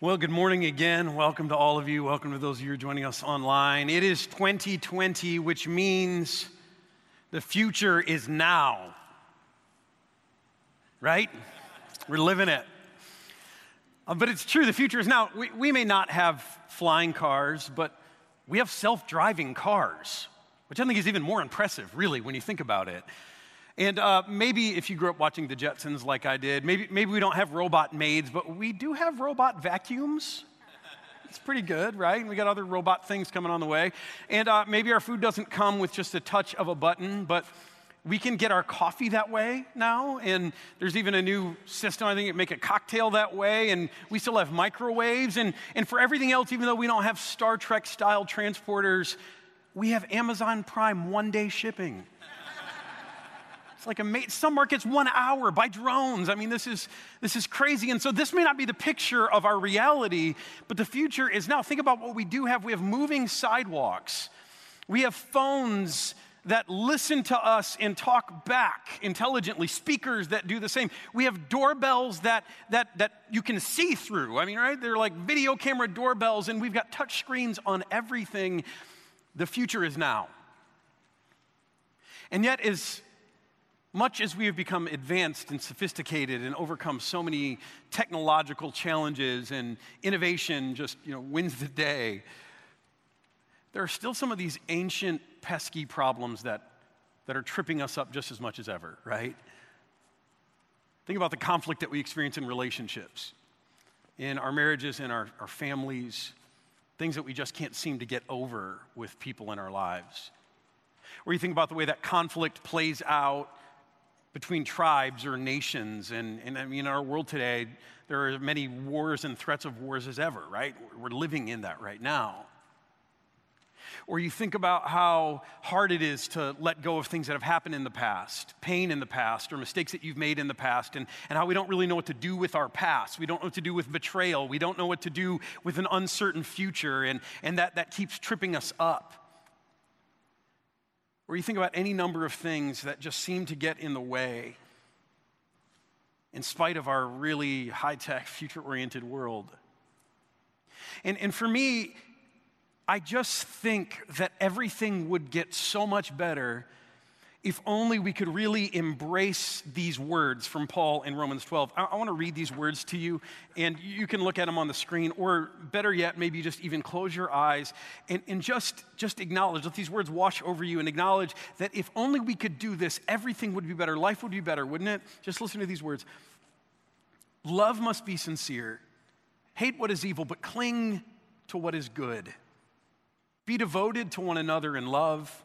Well, good morning again. Welcome to all of you. Welcome to those of you who are joining us online. It is 2020, which means the future is now. Right? We're living it. Uh, but it's true, the future is now. We, we may not have flying cars, but we have self driving cars, which I think is even more impressive, really, when you think about it. And uh, maybe if you grew up watching the Jetsons like I did, maybe, maybe we don't have robot maids, but we do have robot vacuums. It's pretty good, right? And we got other robot things coming on the way. And uh, maybe our food doesn't come with just a touch of a button, but we can get our coffee that way now. And there's even a new system, I think, it make a cocktail that way. And we still have microwaves. And, and for everything else, even though we don't have Star Trek style transporters, we have Amazon Prime one day shipping. It's like a, some markets one hour by drones. I mean, this is, this is crazy. And so this may not be the picture of our reality, but the future is now. Think about what we do have. We have moving sidewalks. We have phones that listen to us and talk back intelligently, speakers that do the same. We have doorbells that, that, that you can see through. I mean, right? They're like video camera doorbells, and we've got touch screens on everything. The future is now. And yet, as much as we have become advanced and sophisticated and overcome so many technological challenges and innovation just you know, wins the day, there are still some of these ancient, pesky problems that, that are tripping us up just as much as ever, right? Think about the conflict that we experience in relationships, in our marriages, in our, our families, things that we just can't seem to get over with people in our lives. Or you think about the way that conflict plays out between tribes or nations. And, and I mean, in our world today, there are many wars and threats of wars as ever, right? We're living in that right now. Or you think about how hard it is to let go of things that have happened in the past, pain in the past, or mistakes that you've made in the past, and, and how we don't really know what to do with our past. We don't know what to do with betrayal. We don't know what to do with an uncertain future, and, and that, that keeps tripping us up. Or you think about any number of things that just seem to get in the way in spite of our really high tech, future oriented world. And, and for me, I just think that everything would get so much better if only we could really embrace these words from Paul in Romans 12. I, I want to read these words to you, and you can look at them on the screen, or better yet, maybe just even close your eyes and, and just, just acknowledge, let these words wash over you, and acknowledge that if only we could do this, everything would be better. Life would be better, wouldn't it? Just listen to these words Love must be sincere, hate what is evil, but cling to what is good. Be devoted to one another in love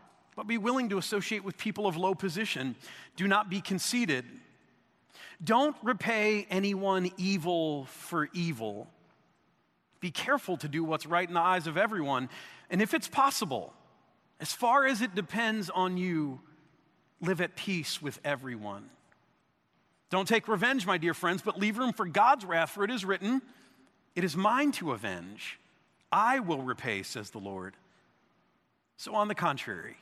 but be willing to associate with people of low position. Do not be conceited. Don't repay anyone evil for evil. Be careful to do what's right in the eyes of everyone. And if it's possible, as far as it depends on you, live at peace with everyone. Don't take revenge, my dear friends, but leave room for God's wrath, for it is written, It is mine to avenge. I will repay, says the Lord. So, on the contrary,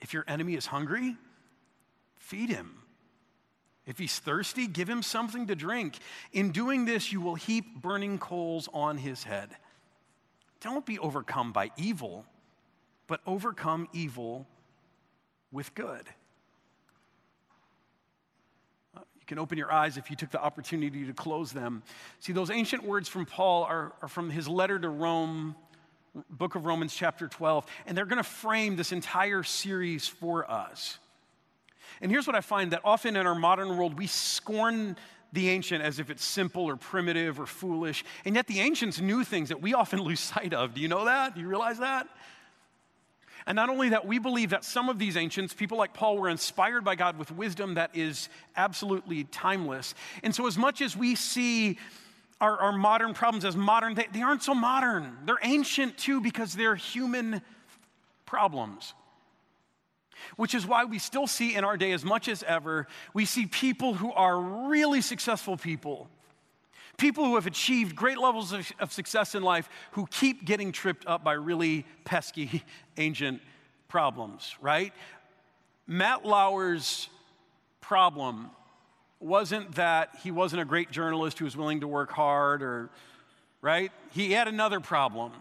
if your enemy is hungry, feed him. If he's thirsty, give him something to drink. In doing this, you will heap burning coals on his head. Don't be overcome by evil, but overcome evil with good. You can open your eyes if you took the opportunity to close them. See, those ancient words from Paul are, are from his letter to Rome book of Romans, chapter 12, and they're going to frame this entire series for us. And here's what I find that often in our modern world, we scorn the ancient as if it's simple or primitive or foolish, and yet the ancients knew things that we often lose sight of. Do you know that? Do you realize that? And not only that, we believe that some of these ancients, people like Paul, were inspired by God with wisdom that is absolutely timeless. And so, as much as we see our, our modern problems as modern, they, they aren't so modern. They're ancient too because they're human problems. Which is why we still see in our day, as much as ever, we see people who are really successful people, people who have achieved great levels of, of success in life, who keep getting tripped up by really pesky ancient problems, right? Matt Lauer's problem wasn't that he wasn't a great journalist who was willing to work hard or, right? He had another problem.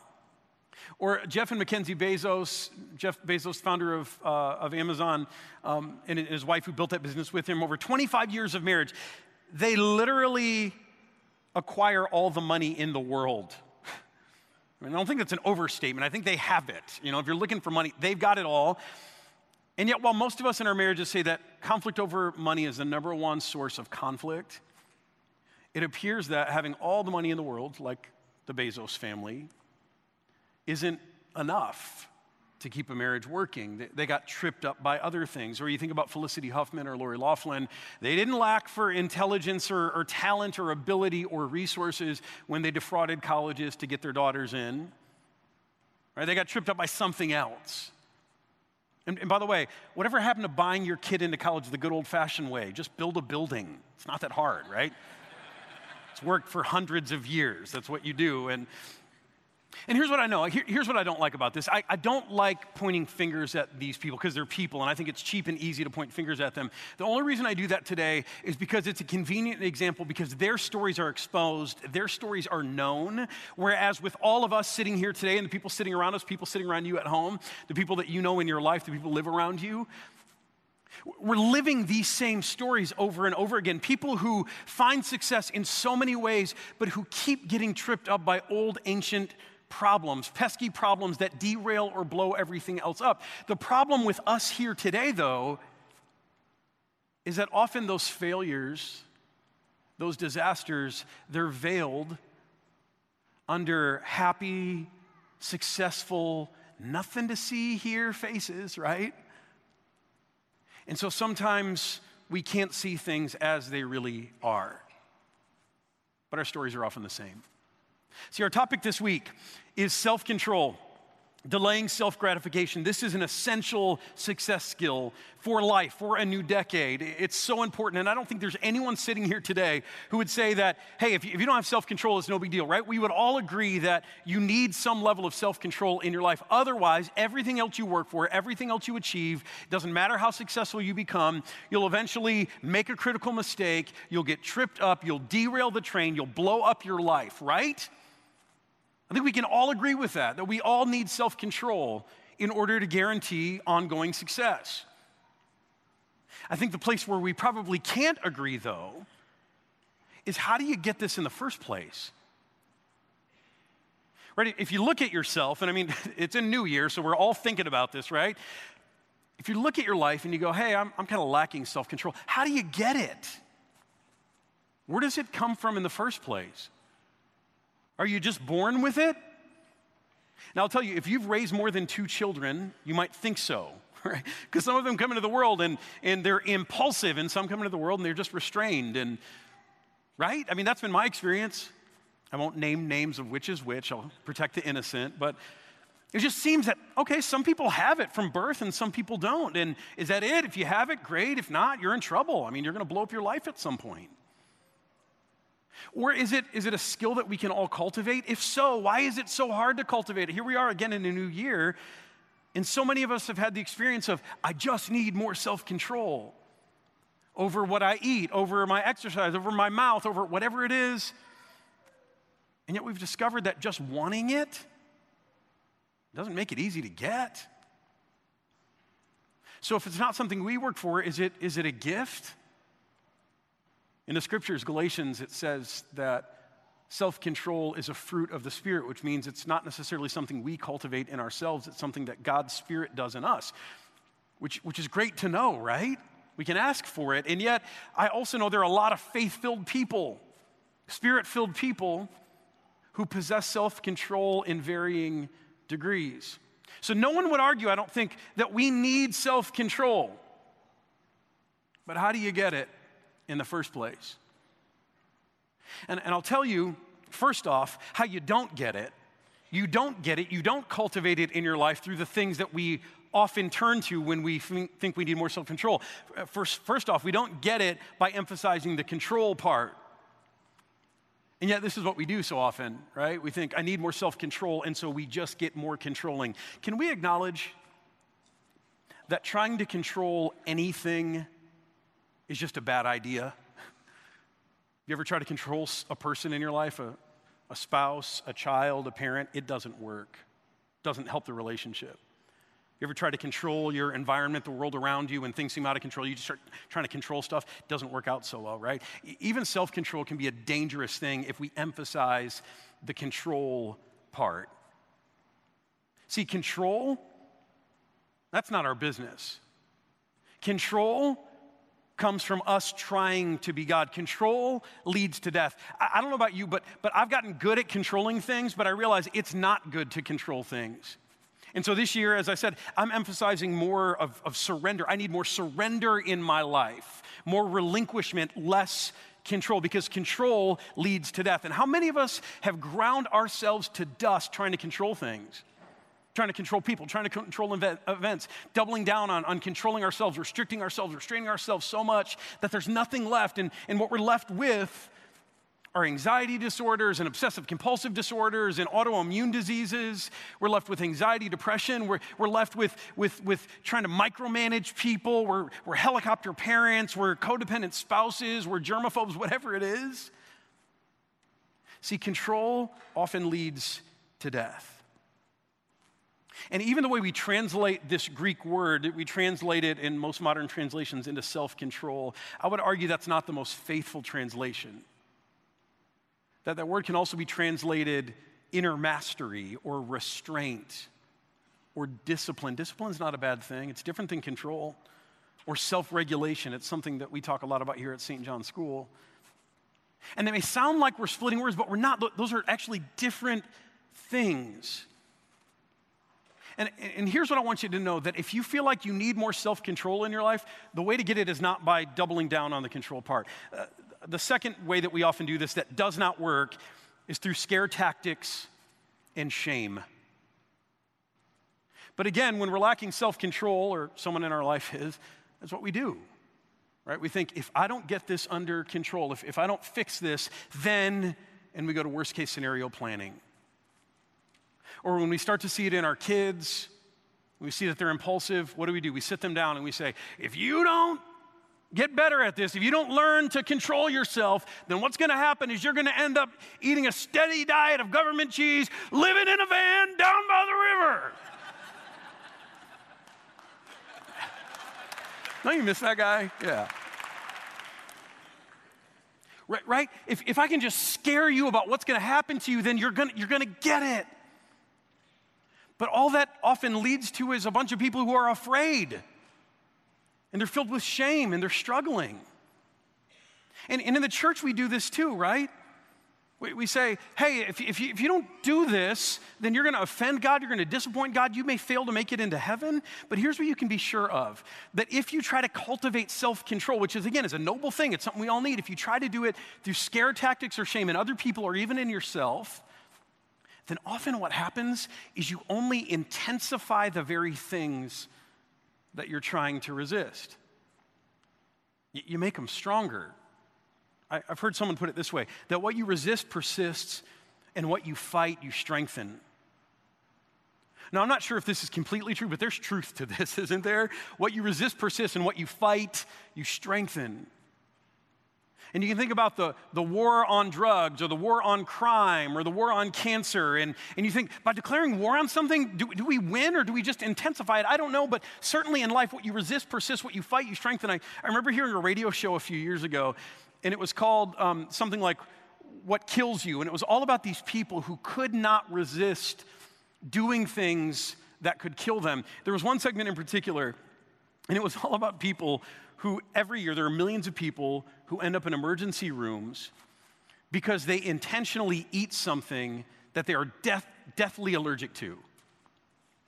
Or Jeff and Mackenzie Bezos, Jeff Bezos, founder of, uh, of Amazon, um, and his wife who built that business with him over 25 years of marriage, they literally acquire all the money in the world. I, mean, I don't think that's an overstatement. I think they have it. You know, if you're looking for money, they've got it all. And yet, while most of us in our marriages say that conflict over money is the number one source of conflict, it appears that having all the money in the world, like the Bezos family, isn't enough to keep a marriage working. They got tripped up by other things. Or you think about Felicity Huffman or Lori Loughlin, they didn't lack for intelligence or, or talent or ability or resources when they defrauded colleges to get their daughters in. Right? They got tripped up by something else. And, and, by the way, whatever happened to buying your kid into college the good old fashioned way? Just build a building. It's not that hard, right? it's worked for hundreds of years. That's what you do. And and here's what I know. Here, here's what I don't like about this. I, I don't like pointing fingers at these people because they're people, and I think it's cheap and easy to point fingers at them. The only reason I do that today is because it's a convenient example because their stories are exposed, their stories are known. Whereas with all of us sitting here today and the people sitting around us, people sitting around you at home, the people that you know in your life, the people who live around you, we're living these same stories over and over again. People who find success in so many ways, but who keep getting tripped up by old, ancient problems, pesky problems that derail or blow everything else up. The problem with us here today, though, is that often those failures, those disasters, they're veiled under happy, successful, nothing to see here faces, right? And so sometimes we can't see things as they really are. But our stories are often the same. See, our topic this week is self control. Delaying self gratification. This is an essential success skill for life, for a new decade. It's so important. And I don't think there's anyone sitting here today who would say that, hey, if you, if you don't have self control, it's no big deal, right? We would all agree that you need some level of self control in your life. Otherwise, everything else you work for, everything else you achieve, doesn't matter how successful you become, you'll eventually make a critical mistake, you'll get tripped up, you'll derail the train, you'll blow up your life, right? I think we can all agree with that, that we all need self control in order to guarantee ongoing success. I think the place where we probably can't agree, though, is how do you get this in the first place? Right? If you look at yourself, and I mean, it's a new year, so we're all thinking about this, right? If you look at your life and you go, hey, I'm, I'm kind of lacking self control, how do you get it? Where does it come from in the first place? Are you just born with it? Now, I'll tell you, if you've raised more than two children, you might think so, right? Because some of them come into the world and, and they're impulsive, and some come into the world and they're just restrained. And, right? I mean, that's been my experience. I won't name names of which is which, I'll protect the innocent, but it just seems that, okay, some people have it from birth and some people don't. And is that it? If you have it, great. If not, you're in trouble. I mean, you're going to blow up your life at some point. Or is it, is it a skill that we can all cultivate? If so, why is it so hard to cultivate it? Here we are again in a new year, and so many of us have had the experience of, I just need more self control over what I eat, over my exercise, over my mouth, over whatever it is. And yet we've discovered that just wanting it doesn't make it easy to get. So if it's not something we work for, is it, is it a gift? In the scriptures, Galatians, it says that self control is a fruit of the Spirit, which means it's not necessarily something we cultivate in ourselves, it's something that God's Spirit does in us, which, which is great to know, right? We can ask for it. And yet, I also know there are a lot of faith filled people, spirit filled people who possess self control in varying degrees. So, no one would argue, I don't think, that we need self control. But how do you get it? In the first place. And, and I'll tell you, first off, how you don't get it. You don't get it, you don't cultivate it in your life through the things that we often turn to when we think we need more self control. Uh, first, first off, we don't get it by emphasizing the control part. And yet, this is what we do so often, right? We think, I need more self control, and so we just get more controlling. Can we acknowledge that trying to control anything is just a bad idea? You ever try to control a person in your life, a, a spouse, a child, a parent? It doesn't work, doesn't help the relationship. You ever try to control your environment, the world around you, when things seem out of control? You just start trying to control stuff. It doesn't work out so well, right? Even self control can be a dangerous thing if we emphasize the control part. See, control, that's not our business. Control comes from us trying to be God. Control leads to death. I, I, don't know about you, but, but I've gotten good at controlling things, but I realize it's not good to control things. And so this year, as I said, I'm emphasizing more of, of surrender. I need more surrender in my life, more relinquishment, less control, because control leads to death. And how many of us have ground ourselves to dust trying to control things? Trying to control people, trying to control events, doubling down on, on controlling ourselves, restricting ourselves, restraining ourselves so much that there's nothing left. And, and what we're left with are anxiety disorders and obsessive compulsive disorders and autoimmune diseases. We're left with anxiety, depression. We're, we're left with, with, with trying to micromanage people. We're, we're helicopter parents. We're codependent spouses. We're germaphobes, whatever it is. See, control often leads to death. And even the way we translate this Greek word, we translate it in most modern translations into self control, I would argue that's not the most faithful translation. That that word can also be translated inner mastery or restraint or discipline. Discipline is not a bad thing, it's different than control. Or self regulation. It's something that we talk a lot about here at St. John's School. And they may sound like we're splitting words, but we're not. Those are actually different things. And, and here's what I want you to know that if you feel like you need more self control in your life, the way to get it is not by doubling down on the control part. Uh, the second way that we often do this that does not work is through scare tactics and shame. But again, when we're lacking self control, or someone in our life is, that's what we do. Right? We think, if I don't get this under control, if, if I don't fix this, then, and we go to worst case scenario planning. Or when we start to see it in our kids, we see that they're impulsive, what do we do? We sit them down and we say, if you don't get better at this, if you don't learn to control yourself, then what's going to happen is you're going to end up eating a steady diet of government cheese, living in a van down by the river. Don't you miss that guy? Yeah. Right, right? If, if I can just scare you about what's going to happen to you, then you're going you're going to get it. But all that often leads to is a bunch of people who are afraid and they're filled with shame and they're struggling. And, and in the church, we do this too, right? We, we say, hey, if, if, you, if you don't do this, then you're going to offend God, you're going to disappoint God, you may fail to make it into heaven. But here's what you can be sure of that if you try to cultivate self control, which is, again, is a noble thing, it's something we all need, if you try to do it through scare tactics or shame in other people or even in yourself, then often what happens is you only intensify the very things that you're trying to resist. You make them stronger. I've heard someone put it this way that what you resist persists, and what you fight, you strengthen. Now, I'm not sure if this is completely true, but there's truth to this, isn't there? What you resist persists, and what you fight, you strengthen. And you can think about the, the war on drugs or the war on crime or the war on cancer. And, and you think, by declaring war on something, do, do we win or do we just intensify it? I don't know, but certainly in life, what you resist persists, what you fight, you strengthen. I, I remember hearing a radio show a few years ago, and it was called um, something like What Kills You. And it was all about these people who could not resist doing things that could kill them. There was one segment in particular, and it was all about people who every year there are millions of people who end up in emergency rooms because they intentionally eat something that they are death, deathly allergic to.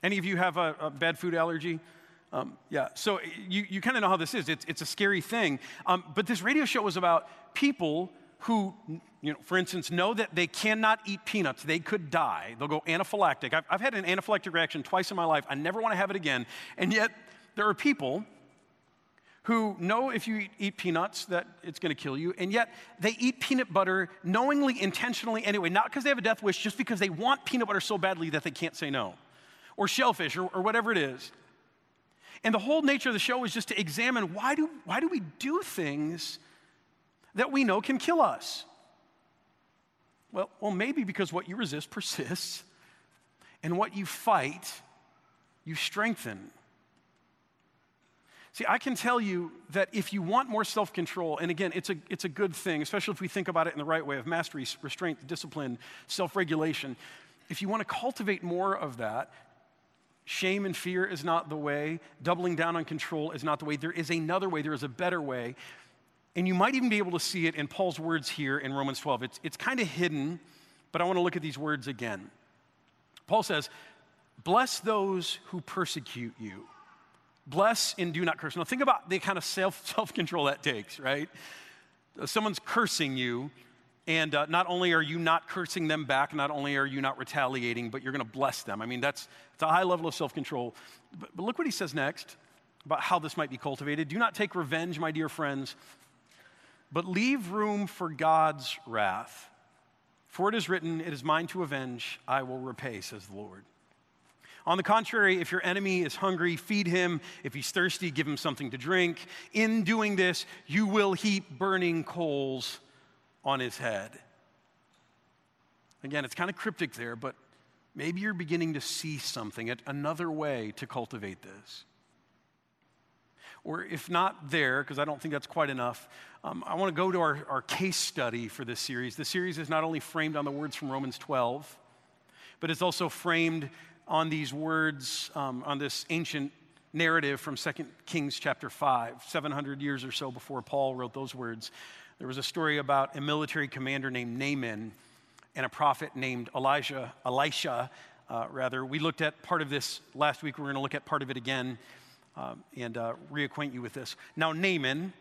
Any of you have a, a bad food allergy? Um, yeah, so you, you kind of know how this is. It's, it's a scary thing. Um, but this radio show was about people who, you know, for instance, know that they cannot eat peanuts. They could die. They'll go anaphylactic. I've, I've had an anaphylactic reaction twice in my life. I never want to have it again. And yet, there are people who know if you eat peanuts that it's going to kill you, and yet they eat peanut butter knowingly, intentionally anyway, not because they have a death wish, just because they want peanut butter so badly that they can't say no, or shellfish, or, or whatever it is. And the whole nature of the show is just to examine why do, why do we do things that we know can kill us? Well, well, maybe because what you resist persists, and what you fight, you strengthen. See, I can tell you that if you want more self control, and again, it's a, it's a good thing, especially if we think about it in the right way of mastery, restraint, discipline, self regulation. If you want to cultivate more of that, shame and fear is not the way, doubling down on control is not the way. There is another way, there is a better way. And you might even be able to see it in Paul's words here in Romans 12. It's, it's kind of hidden, but I want to look at these words again. Paul says, Bless those who persecute you. Bless and do not curse. Now, think about the kind of self control that takes, right? Uh, someone's cursing you, and uh, not only are you not cursing them back, not only are you not retaliating, but you're going to bless them. I mean, that's it's a high level of self control. But, but look what he says next about how this might be cultivated. Do not take revenge, my dear friends, but leave room for God's wrath. For it is written, It is mine to avenge, I will repay, says the Lord. On the contrary, if your enemy is hungry, feed him. If he's thirsty, give him something to drink. In doing this, you will heap burning coals on his head. Again, it's kind of cryptic there, but maybe you're beginning to see something, another way to cultivate this. Or if not there, because I don't think that's quite enough, um, I want to go to our, our case study for this series. The series is not only framed on the words from Romans 12, but it's also framed on these words, um, on this ancient narrative from 2 Kings chapter 5, 700 years or so before Paul wrote those words. There was a story about a military commander named Naaman and a prophet named Elijah, Elisha, uh, rather. We looked at part of this last week. We're going to look at part of it again um, and uh, reacquaint you with this. Now, Naaman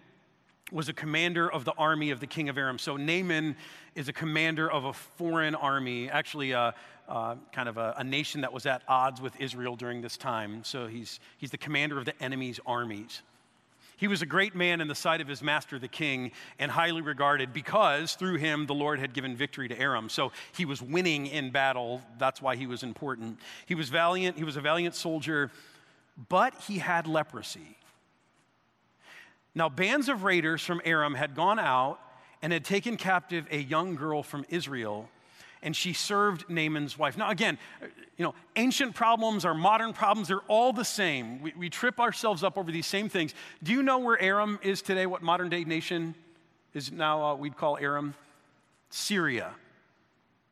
was a commander of the army of the king of Aram. So Naaman is a commander of a foreign army, actually a, uh, kind of a, a, nation that was at odds with Israel during this time. So he's, he's the commander of the enemy's armies. He was a great man in the sight of his master, the king, and highly regarded because through him the Lord had given victory to Aram. So he was winning in battle. That's why he was important. He was valiant, he was a valiant soldier, but he had leprosy. Now, bands of raiders from Aram had gone out and had taken captive a young girl from Israel and she served Naaman's wife. Now, again, you know, ancient problems, are modern problems, they're all the same. We, we trip ourselves up over these same things. Do you know where Aram is today? What modern day nation is now uh, we'd call Aram? Syria.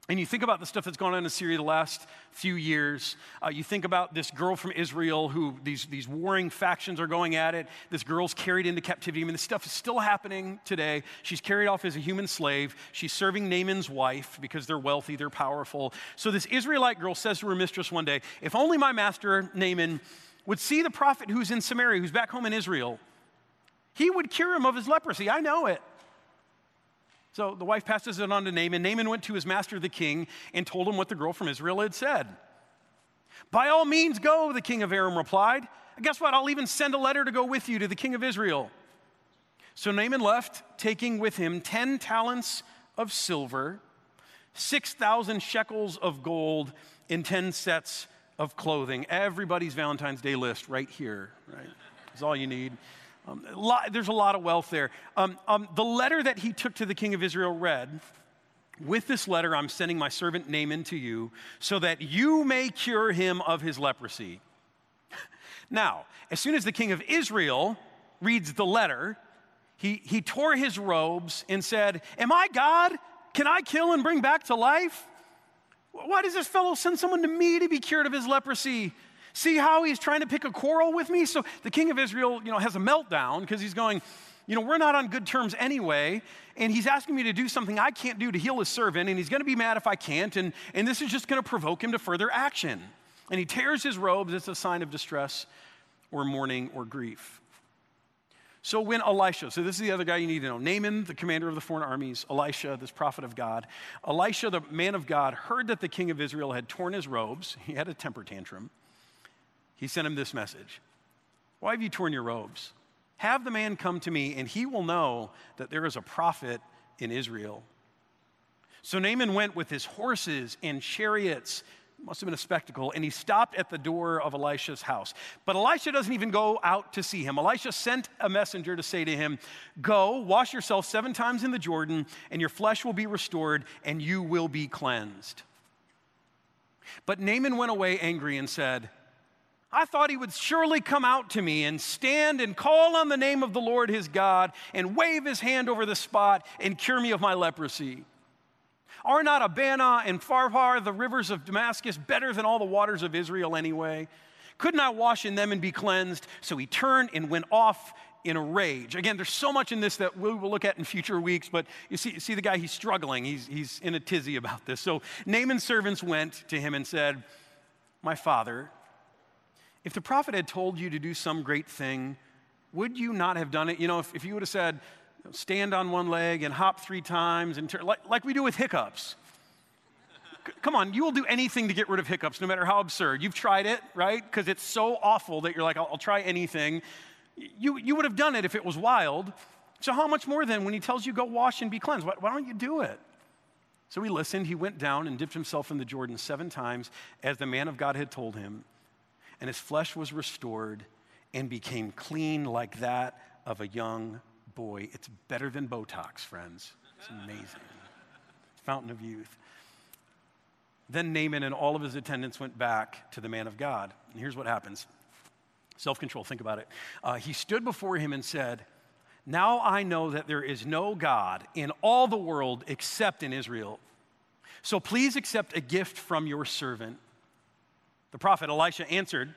And you think about the stuff that's gone on in Syria the last few years. Uh, you think about this girl from Israel who these, these warring factions are going at it. This girl's carried into captivity. I mean, this stuff is still happening today. She's carried off as a human slave. She's serving Naaman's wife because they're wealthy, they're powerful. So this Israelite girl says to her mistress one day, If only my master, Naaman, would see the prophet who's in Samaria, who's back home in Israel, he would cure him of his leprosy. I know it. So the wife passes it on to Naaman. Naaman went to his master, the king, and told him what the girl from Israel had said. By all means, go, the king of Aram replied. Guess what? I'll even send a letter to go with you to the king of Israel. So Naaman left, taking with him 10 talents of silver, 6,000 shekels of gold, and 10 sets of clothing. Everybody's Valentine's Day list right here, right? That's all you need. Um, a lot, there's a lot of wealth there. Um, um, the letter that he took to the king of Israel read, with this letter, I'm sending my servant Naaman to you so that you may cure him of his leprosy. Now, as soon as the king of Israel reads the letter, he, he tore his robes and said, Am I God? Can I kill and bring back to life? Why does this fellow send someone to me to be cured of his leprosy? See how he's trying to pick a quarrel with me? So the king of Israel, you know, has a meltdown because he's going, you know, we're not on good terms anyway, and he's asking me to do something I can't do to heal his servant, and he's going to be mad if I can't, and, and this is just going to provoke him to further action. And he tears his robes. It's a sign of distress or mourning or grief. So when Elisha, so this is the other guy you need to know Naaman, the commander of the foreign armies, Elisha, this prophet of God, Elisha, the man of God, heard that the king of Israel had torn his robes. He had a temper tantrum. He sent him this message Why have you torn your robes? Have the man come to me, and he will know that there is a prophet in Israel. So Naaman went with his horses and chariots must have been a spectacle. And he stopped at the door of Elisha's house. But Elisha doesn't even go out to see him. Elisha sent a messenger to say to him, Go, wash yourself seven times in the Jordan, and your flesh will be restored, and you will be cleansed. But Naaman went away angry and said, I thought he would surely come out to me and stand and call on the name of the Lord his God and wave his hand over the spot and cure me of my leprosy. Are not Abana and Pharpar, the rivers of Damascus, better than all the waters of Israel anyway? Couldn't I wash in them and be cleansed? So he turned and went off in a rage. Again, there's so much in this that we will look at in future weeks, but you see, you see the guy, he's struggling. He's, he's in a tizzy about this. So Naaman's servants went to him and said, My father, if the prophet had told you to do some great thing, would you not have done it? You know, if, if you would have said, stand on one leg and hop three times, and turn, like, like we do with hiccups. Come on, you will do anything to get rid of hiccups, no matter how absurd. You've tried it, right? Because it's so awful that you're like, I'll, I'll try anything. You, you would have done it if it was wild. So, how much more then when he tells you go wash and be cleansed? Why, why don't you do it? So he listened. He went down and dipped himself in the Jordan seven times, as the man of God had told him. And his flesh was restored and became clean like that of a young boy. It's better than Botox, friends. It's amazing. Fountain of youth. Then Naaman and all of his attendants went back to the man of God. And here's what happens self control, think about it. Uh, he stood before him and said, Now I know that there is no God in all the world except in Israel. So please accept a gift from your servant. The prophet Elisha answered,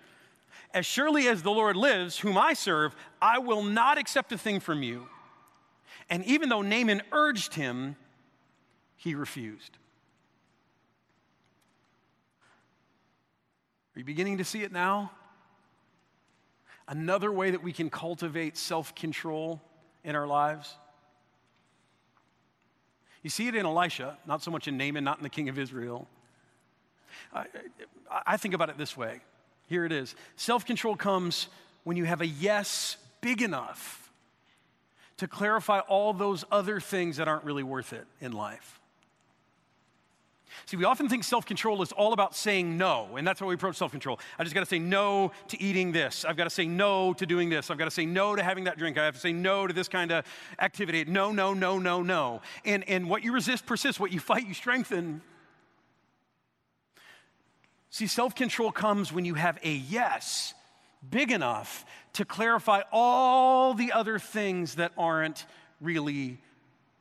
as surely as the Lord lives, whom I serve, I will not accept a thing from you. And even though Naaman urged him, he refused. Are you beginning to see it now? Another way that we can cultivate self control in our lives. You see it in Elisha, not so much in Naaman, not in the king of Israel. I, I think about it this way here it is. Self control comes when you have a yes big enough to clarify all those other things that aren't really worth it in life. See, we often think self control is all about saying no, and that's how we approach self control. I just got to say no to eating this. I've got to say no to doing this. I've got to say no to having that drink. I have to say no to this kind of activity. No, no, no, no, no. And, and what you resist persists. What you fight, you strengthen. See, self control comes when you have a yes big enough to clarify all the other things that aren't really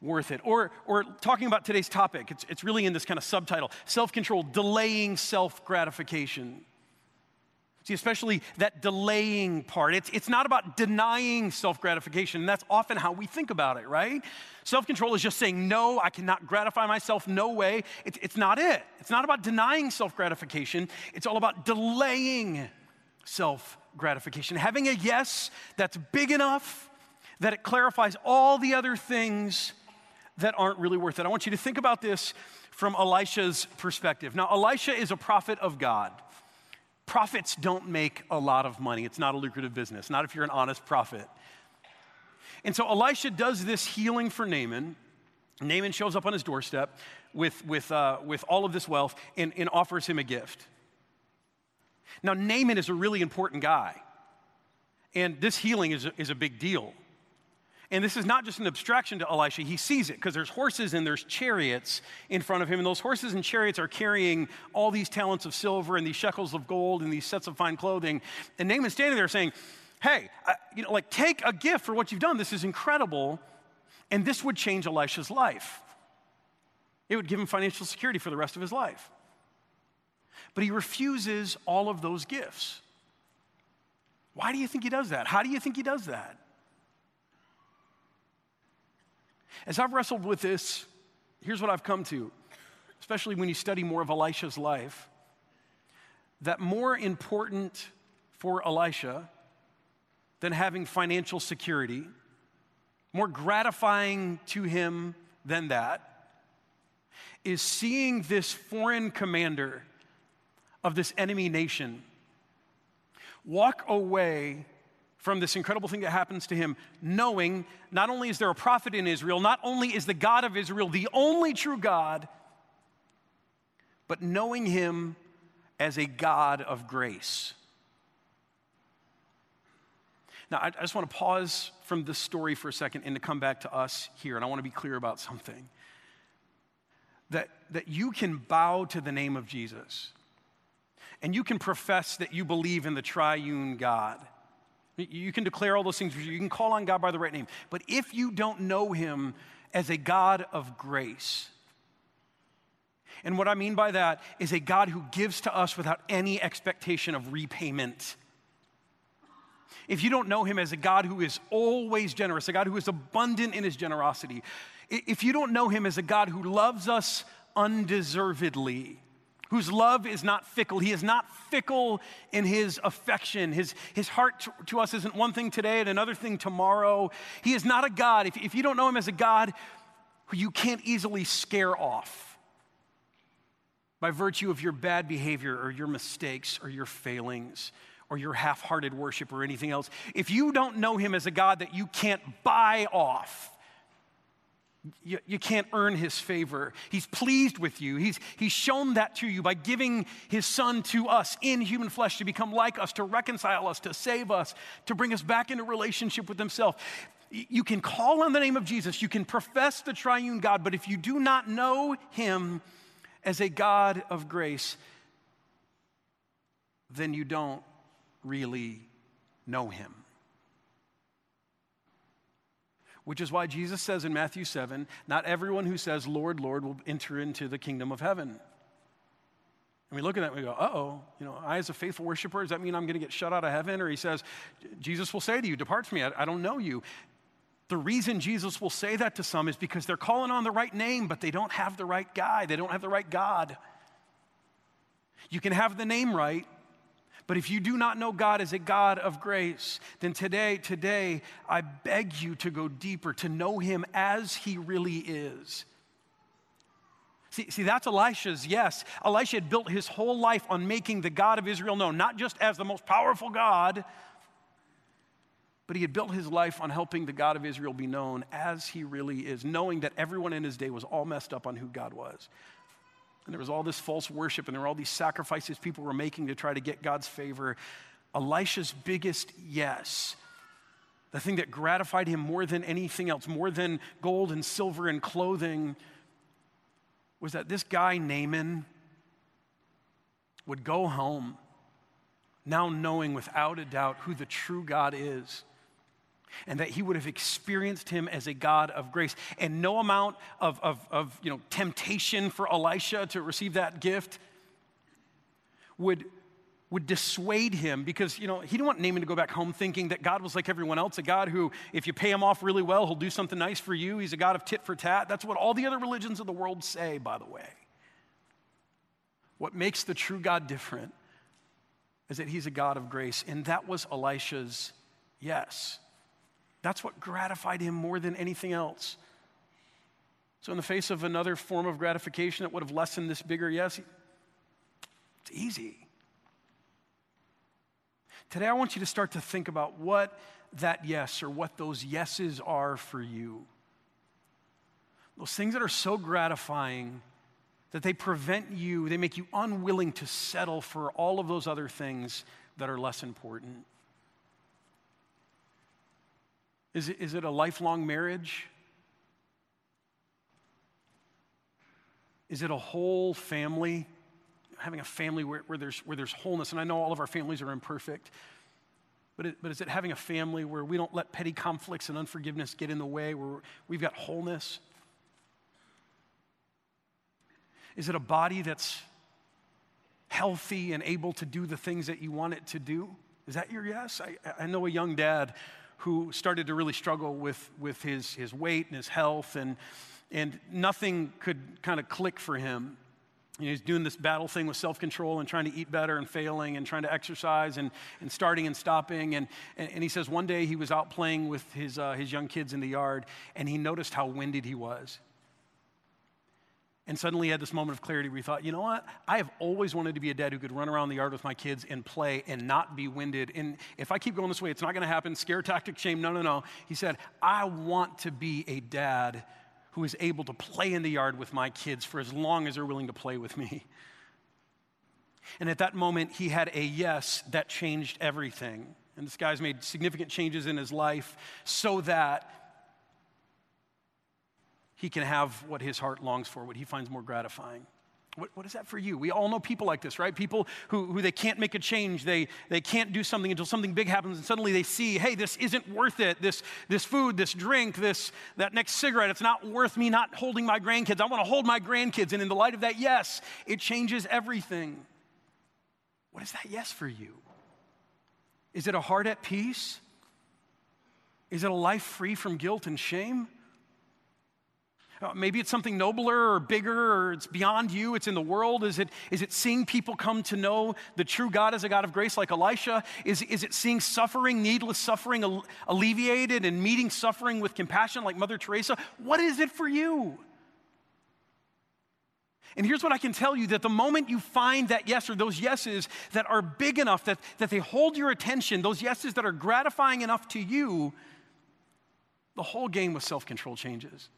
worth it. Or, or talking about today's topic, it's, it's really in this kind of subtitle self control, delaying self gratification. See, especially that delaying part. It's, it's not about denying self gratification. That's often how we think about it, right? Self control is just saying, no, I cannot gratify myself, no way. It, it's not it. It's not about denying self gratification, it's all about delaying self gratification. Having a yes that's big enough that it clarifies all the other things that aren't really worth it. I want you to think about this from Elisha's perspective. Now, Elisha is a prophet of God. Prophets don't make a lot of money. It's not a lucrative business, not if you're an honest prophet. And so Elisha does this healing for Naaman. Naaman shows up on his doorstep with, with, uh, with all of this wealth and, and offers him a gift. Now, Naaman is a really important guy, and this healing is a, is a big deal. And this is not just an abstraction to Elisha. He sees it because there's horses and there's chariots in front of him. And those horses and chariots are carrying all these talents of silver and these shekels of gold and these sets of fine clothing. And Naaman's standing there saying, Hey, I, you know, like take a gift for what you've done. This is incredible. And this would change Elisha's life. It would give him financial security for the rest of his life. But he refuses all of those gifts. Why do you think he does that? How do you think he does that? As I've wrestled with this, here's what I've come to, especially when you study more of Elisha's life, that more important for Elisha than having financial security, more gratifying to him than that, is seeing this foreign commander of this enemy nation walk away from this incredible thing that happens to him, knowing not only is there a prophet in Israel, not only is the God of Israel the only true God, but knowing him as a God of grace. Now, I, just want to pause from this story for a second and to come back to us here, and I want to be clear about something. That, that you can bow to the name of Jesus, and you can profess that you believe in the triune God you can declare all those things. You can call on God by the right name. But if you don't know Him as a God of grace, and what I mean by that is a God who gives to us without any expectation of repayment. If you don't know Him as a God who is always generous, a God who is abundant in His generosity, if you don't know Him as a God who loves us undeservedly, whose love is not fickle. He is not fickle in his affection. His, his heart to, to us isn't one thing today and another thing tomorrow. He is not a God. If, if you don't know him as a God who you can't easily scare off by virtue of your bad behavior or your mistakes or your failings or your half hearted worship or anything else, if you don't know him as a God that you can't buy off, you, you, can't earn his favor. He's pleased with you. He's, he's shown that to you by giving his son to us in human flesh to become like us, to reconcile us, to save us, to bring us back into relationship with himself. You can call on the name of Jesus, you can profess the triune God, but if you do not know him as a God of grace, then you don't really know him. Which is why Jesus says in Matthew 7 not everyone who says, Lord, Lord, will enter into the kingdom of heaven. And we look at that and we go, uh oh, you know, I as a faithful worshiper, does that mean I'm going to get shut out of heaven? Or he says, Jesus will say to you, Depart from me, I, I don't know you. The reason Jesus will say that to some is because they're calling on the right name, but they don't have the right guy, they don't have the right God. You can have the name right, but if you do not know God as a God of grace, then today, today, I beg you to go deeper, to know him as he really is. See, see, that's Elisha's yes. Elisha had built his whole life on making the God of Israel known, not just as the most powerful God, but he had built his life on helping the God of Israel be known as he really is, knowing that everyone in his day was all messed up on who God was. And there was all this false worship, and there were all these sacrifices people were making to try to get God's favor. Elisha's biggest yes, the thing that gratified him more than anything else, more than gold and silver and clothing, was that this guy, Naaman, would go home now knowing without a doubt who the true God is and that he would have experienced him as a God of grace. And no amount of, of, of you know, temptation for Elisha to receive that gift would, would dissuade him because you know he didn't want Naaman to go back home thinking that God was like everyone else, a God who, if you pay him off really well, he'll do something nice for you. He's a God of tit for tat. That's what all the other religions of the world say, by the way. What makes the true God different is that he's a God of grace, and that was Elisha's yes. That's what gratified him more than anything else. So, in the face of another form of gratification that would have lessened this bigger yes, it's easy. Today, I want you to start to think about what that yes or what those yeses are for you. Those things that are so gratifying that they prevent you, they make you unwilling to settle for all of those other things that are less important. Is it, is it a lifelong marriage? Is it a whole family? Having a family where, where, there's, where there's wholeness. And I know all of our families are imperfect. But, it, but is it having a family where we don't let petty conflicts and unforgiveness get in the way, where we've got wholeness? Is it a body that's healthy and able to do the things that you want it to do? Is that your yes? I, I know a young dad who started to really struggle with, with his, his weight and his health, and, and nothing could kind of click for him. You know, he's doing this battle thing with self control and trying to eat better and failing and trying to exercise and, and starting and stopping. And, and, and he says one day he was out playing with his, uh, his young kids in the yard and he noticed how winded he was. And suddenly had this moment of clarity where he thought, you know what? I have always wanted to be a dad who could run around the yard with my kids and play and not be winded. And if I keep going this way, it's not going to happen. Scare tactic, shame. No, no, no. He said, I want to be a dad who is able to play in the yard with my kids for as long as they're willing to play with me. And at that moment, he had a yes that changed everything. And this guy's made significant changes in his life so that he can have what his heart longs for, what he finds more gratifying. What, what is that for you? We all know people like this, right? People who, who they can't make a change. They, they can't do something until something big happens, and suddenly they see, hey, this isn't worth it. This, this food, this drink, this, that next cigarette, it's not worth me not holding my grandkids. I want to hold my grandkids. And in the light of that, yes, it changes everything. What is that yes for you? Is it a heart at peace? Is it a life free from guilt and shame? Uh, maybe it's something nobler or bigger or it's beyond you, it's in the world. Is it, is it seeing people come to know the true God as a God of grace like Elisha? Is, is it seeing suffering, needless suffering alleviated and meeting suffering with compassion like Mother Teresa? What is it for you? And here's what I can tell you that the moment you find that yes or those yeses that are big enough, that, that they hold your attention, those yeses that are gratifying enough to you, the whole game with self control changes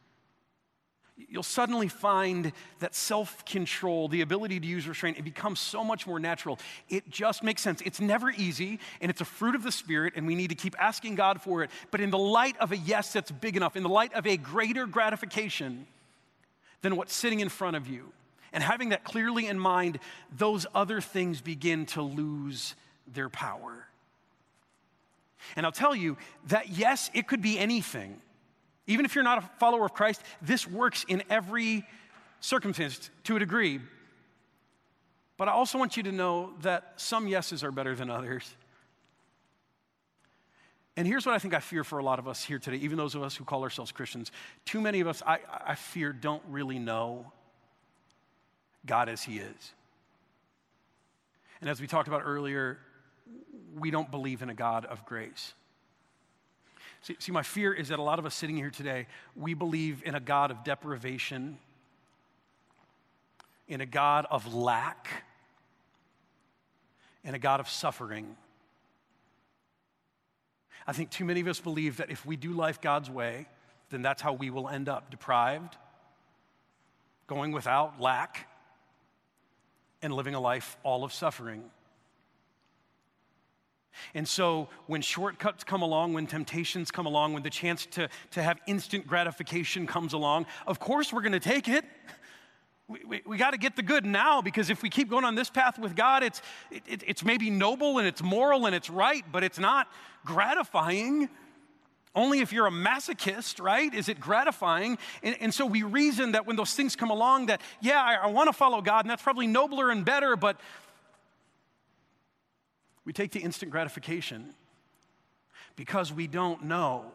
you'll suddenly find that self control, the ability to use restraint, it becomes so much more natural. It just makes sense. It's never easy, and it's a fruit of the Spirit, and we need to keep asking God for it. But in the light of a yes that's big enough, in the light of a greater gratification than what's sitting in front of you, and having that clearly in mind, those other things begin to lose their power. And I'll tell you that yes, it could be anything. Even if you're not a follower of Christ, this works in every circumstance to a degree. But I also want you to know that some yeses are better than others. And here's what I think I fear for a lot of us here today, even those of us who call ourselves Christians. Too many of us, I, I fear, don't really know God as He is. And as we talked about earlier, we don't believe in a God of grace. See, see, my fear is that a lot of us sitting here today, we believe in a God of deprivation, in a God of lack, in a God of suffering. I think too many of us believe that if we do life God's way, then that's how we will end up deprived, going without, lack, and living a life all of suffering. And so, when shortcuts come along, when temptations come along, when the chance to, to have instant gratification comes along, of course we're going to take it. We, we, we got to get the good now because if we keep going on this path with God, it's, it, it's maybe noble and it's moral and it's right, but it's not gratifying. Only if you're a masochist, right? Is it gratifying? And, and so we reason that when those things come along, that, yeah, I, I want to follow God, and that's probably nobler and better, but we take the instant gratification because we don't know.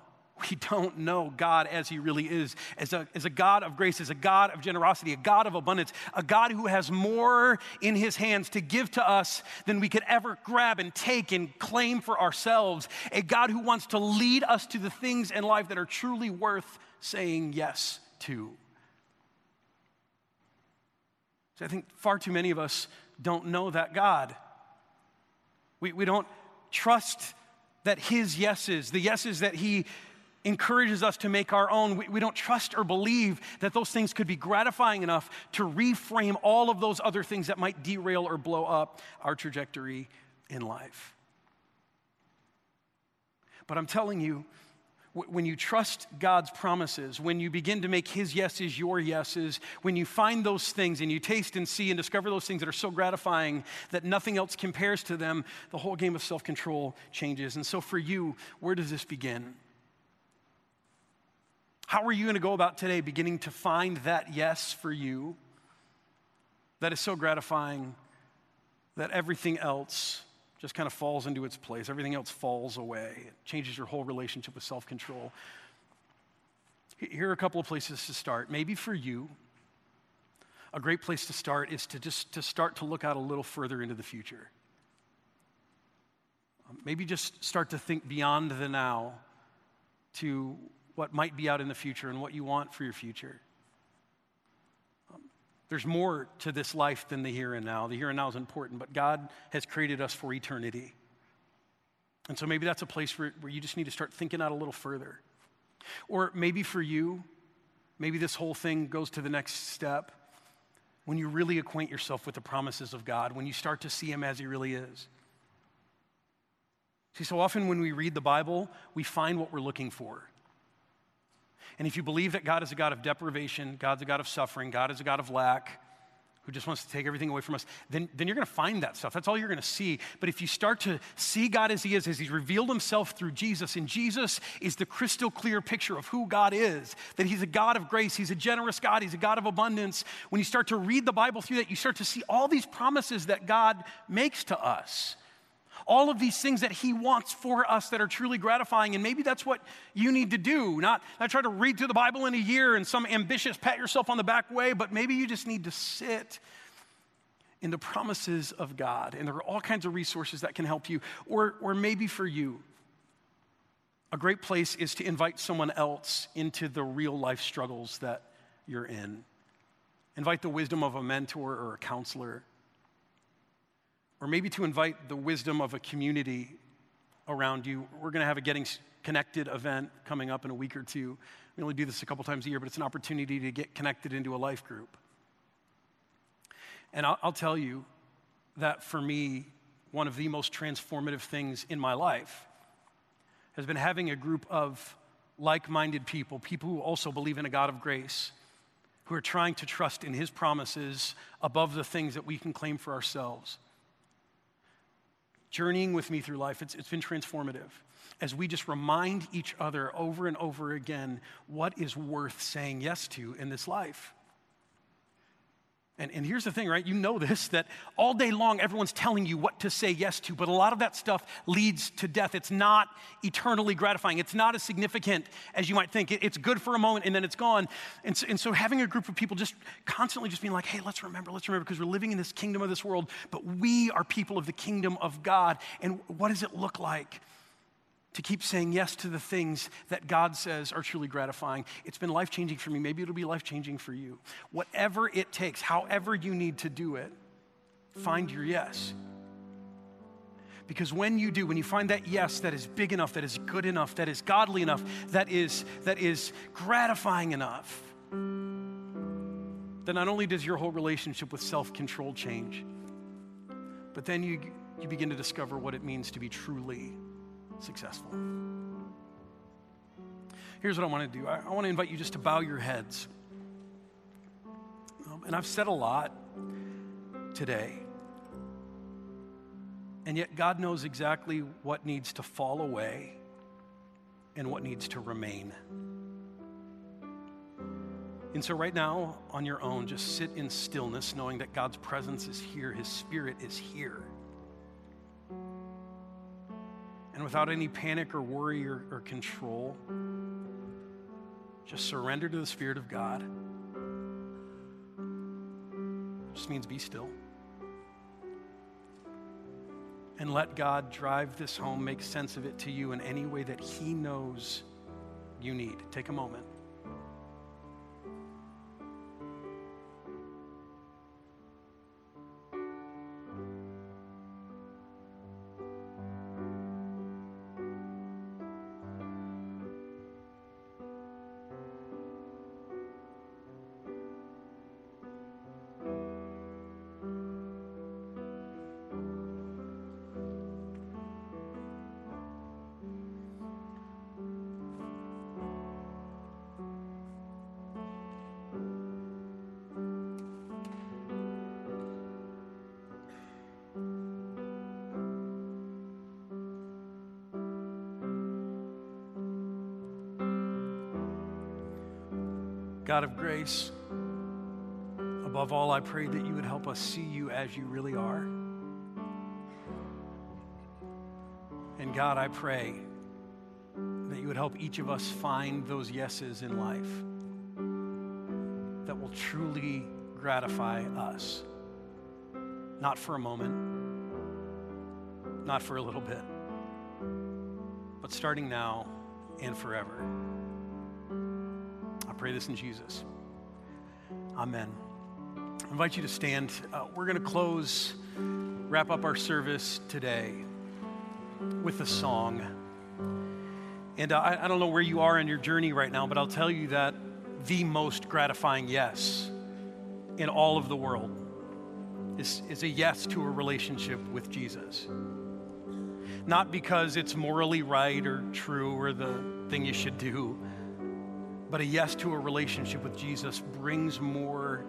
We don't know God as He really is, as a, as a God of grace, as a God of generosity, a God of abundance, a God who has more in His hands to give to us than we could ever grab and take and claim for ourselves, a God who wants to lead us to the things in life that are truly worth saying yes to. So I think far too many of us don't know that God. We, we don't trust that His yeses, the yeses that He encourages us to make our own, we, we don't trust or believe that those things could be gratifying enough to reframe all of those other things that might derail or blow up our trajectory in life. But I'm telling you, when you trust God's promises, when you begin to make His yeses your yeses, when you find those things and you taste and see and discover those things that are so gratifying that nothing else compares to them, the whole game of self control changes. And so, for you, where does this begin? How are you going to go about today beginning to find that yes for you that is so gratifying that everything else just kind of falls into its place. Everything else falls away. It changes your whole relationship with self control. Here are a couple of places to start. Maybe for you, a great place to start is to just to start to look out a little further into the future. Um, maybe just start to think beyond the now to what might be out in the future and what you want for your future. There's more to this life than the here and now. The here and now is important, but God has created us for eternity. And so maybe that's a place where, where you just need to start thinking out a little further. Or maybe for you, maybe this whole thing goes to the next step when you really acquaint yourself with the promises of God, when you start to see Him as He really is. See, so often when we read the Bible, we find what we're looking for. And if you believe that God is a God of deprivation, God's a God of suffering, God is a God of lack, who just wants to take everything away from us, then, then you're going to find that stuff. That's all you're going to see. But if you start to see God as He is, as He's revealed Himself through Jesus, and Jesus is the crystal clear picture of who God is, that He's a God of grace, He's a generous God, He's a God of abundance. When you start to read the Bible through that, you start to see all these promises that God makes to us all of these things that He wants for us that are truly gratifying. And maybe that's what you need to do. Not, not try to read through the Bible in a year in some ambitious, pat yourself on the back way, but maybe you just need to sit in the promises of God. And there are all kinds of resources that can help you. Or, or maybe for you, a great place is to invite someone else into the real life struggles that you're in. Invite the wisdom of a mentor or a counselor or maybe to invite the wisdom of a community around you. We're going to have a Getting Connected event coming up in a week or two. We only do this a couple times a year, but it's an opportunity to get connected into a life group. And I'll, I'll tell you that for me, one of the most transformative things in my life has been having a group of like minded people, people who also believe in a God of grace, who are trying to trust in His promises above the things that we can claim for ourselves journeying with me through life. It's, it's been transformative as we just remind each other over and over again what is worth saying yes to in this life. And, and here's the thing, right? You know this that all day long everyone's telling you what to say yes to, but a lot of that stuff leads to death. It's not eternally gratifying, it's not as significant as you might think. It, it's good for a moment and then it's gone. And so, and so having a group of people just constantly just being like, hey, let's remember, let's remember, because we're living in this kingdom of this world, but we are people of the kingdom of God. And what does it look like? To keep saying yes to the things that God says are truly gratifying. It's been life changing for me. Maybe it'll be life changing for you. Whatever it takes, however you need to do it, find your yes. Because when you do, when you find that yes that is big enough, that is good enough, that is godly enough, that is, that is gratifying enough, then not only does your whole relationship with self control change, but then you, you begin to discover what it means to be truly successful. Here's what I want to do I, I want to invite you just to bow your heads. Um, and I've said a lot today. And yet, God knows exactly what needs to fall away and what needs to remain. And so, right now, on your own, just sit in stillness, knowing that God's presence is here, His Spirit is here and without any panic or worry or, or control, just surrender to the Spirit of God. Just means be still. And let God drive this home, make sense of it to you in any way that He knows you need. Take a moment. God of grace, above all, I pray that you would help us see you as you really are. And God, I pray that you would help each of us find those yeses in life that will truly gratify us. Not for a moment, not for a little bit, but starting now and forever. Pray this in Jesus. Amen. I invite you to stand. Uh, we're going to close, wrap up our service today with a song. And uh, I, I don't know where you are in your journey right now, but I'll tell you that the most gratifying yes in all of the world is, is a yes to a relationship with Jesus. Not because it's morally right or true or the thing you should do, but a yes to a relationship with Jesus brings more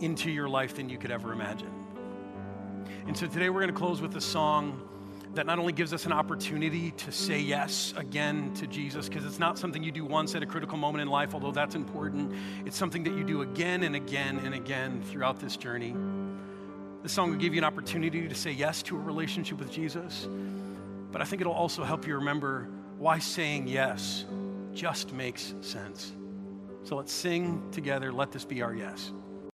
into your life than you could ever imagine. And so today we're going to close with a song that not only gives us an opportunity to say yes again to Jesus, because it's not something you do once at a critical moment in life, although that's important. It's something that you do again and again and again throughout this journey. This song will give you an opportunity to say yes to a relationship with Jesus, but I think it'll also help you remember why saying yes just makes sense. So let's sing together. Let this be our yes.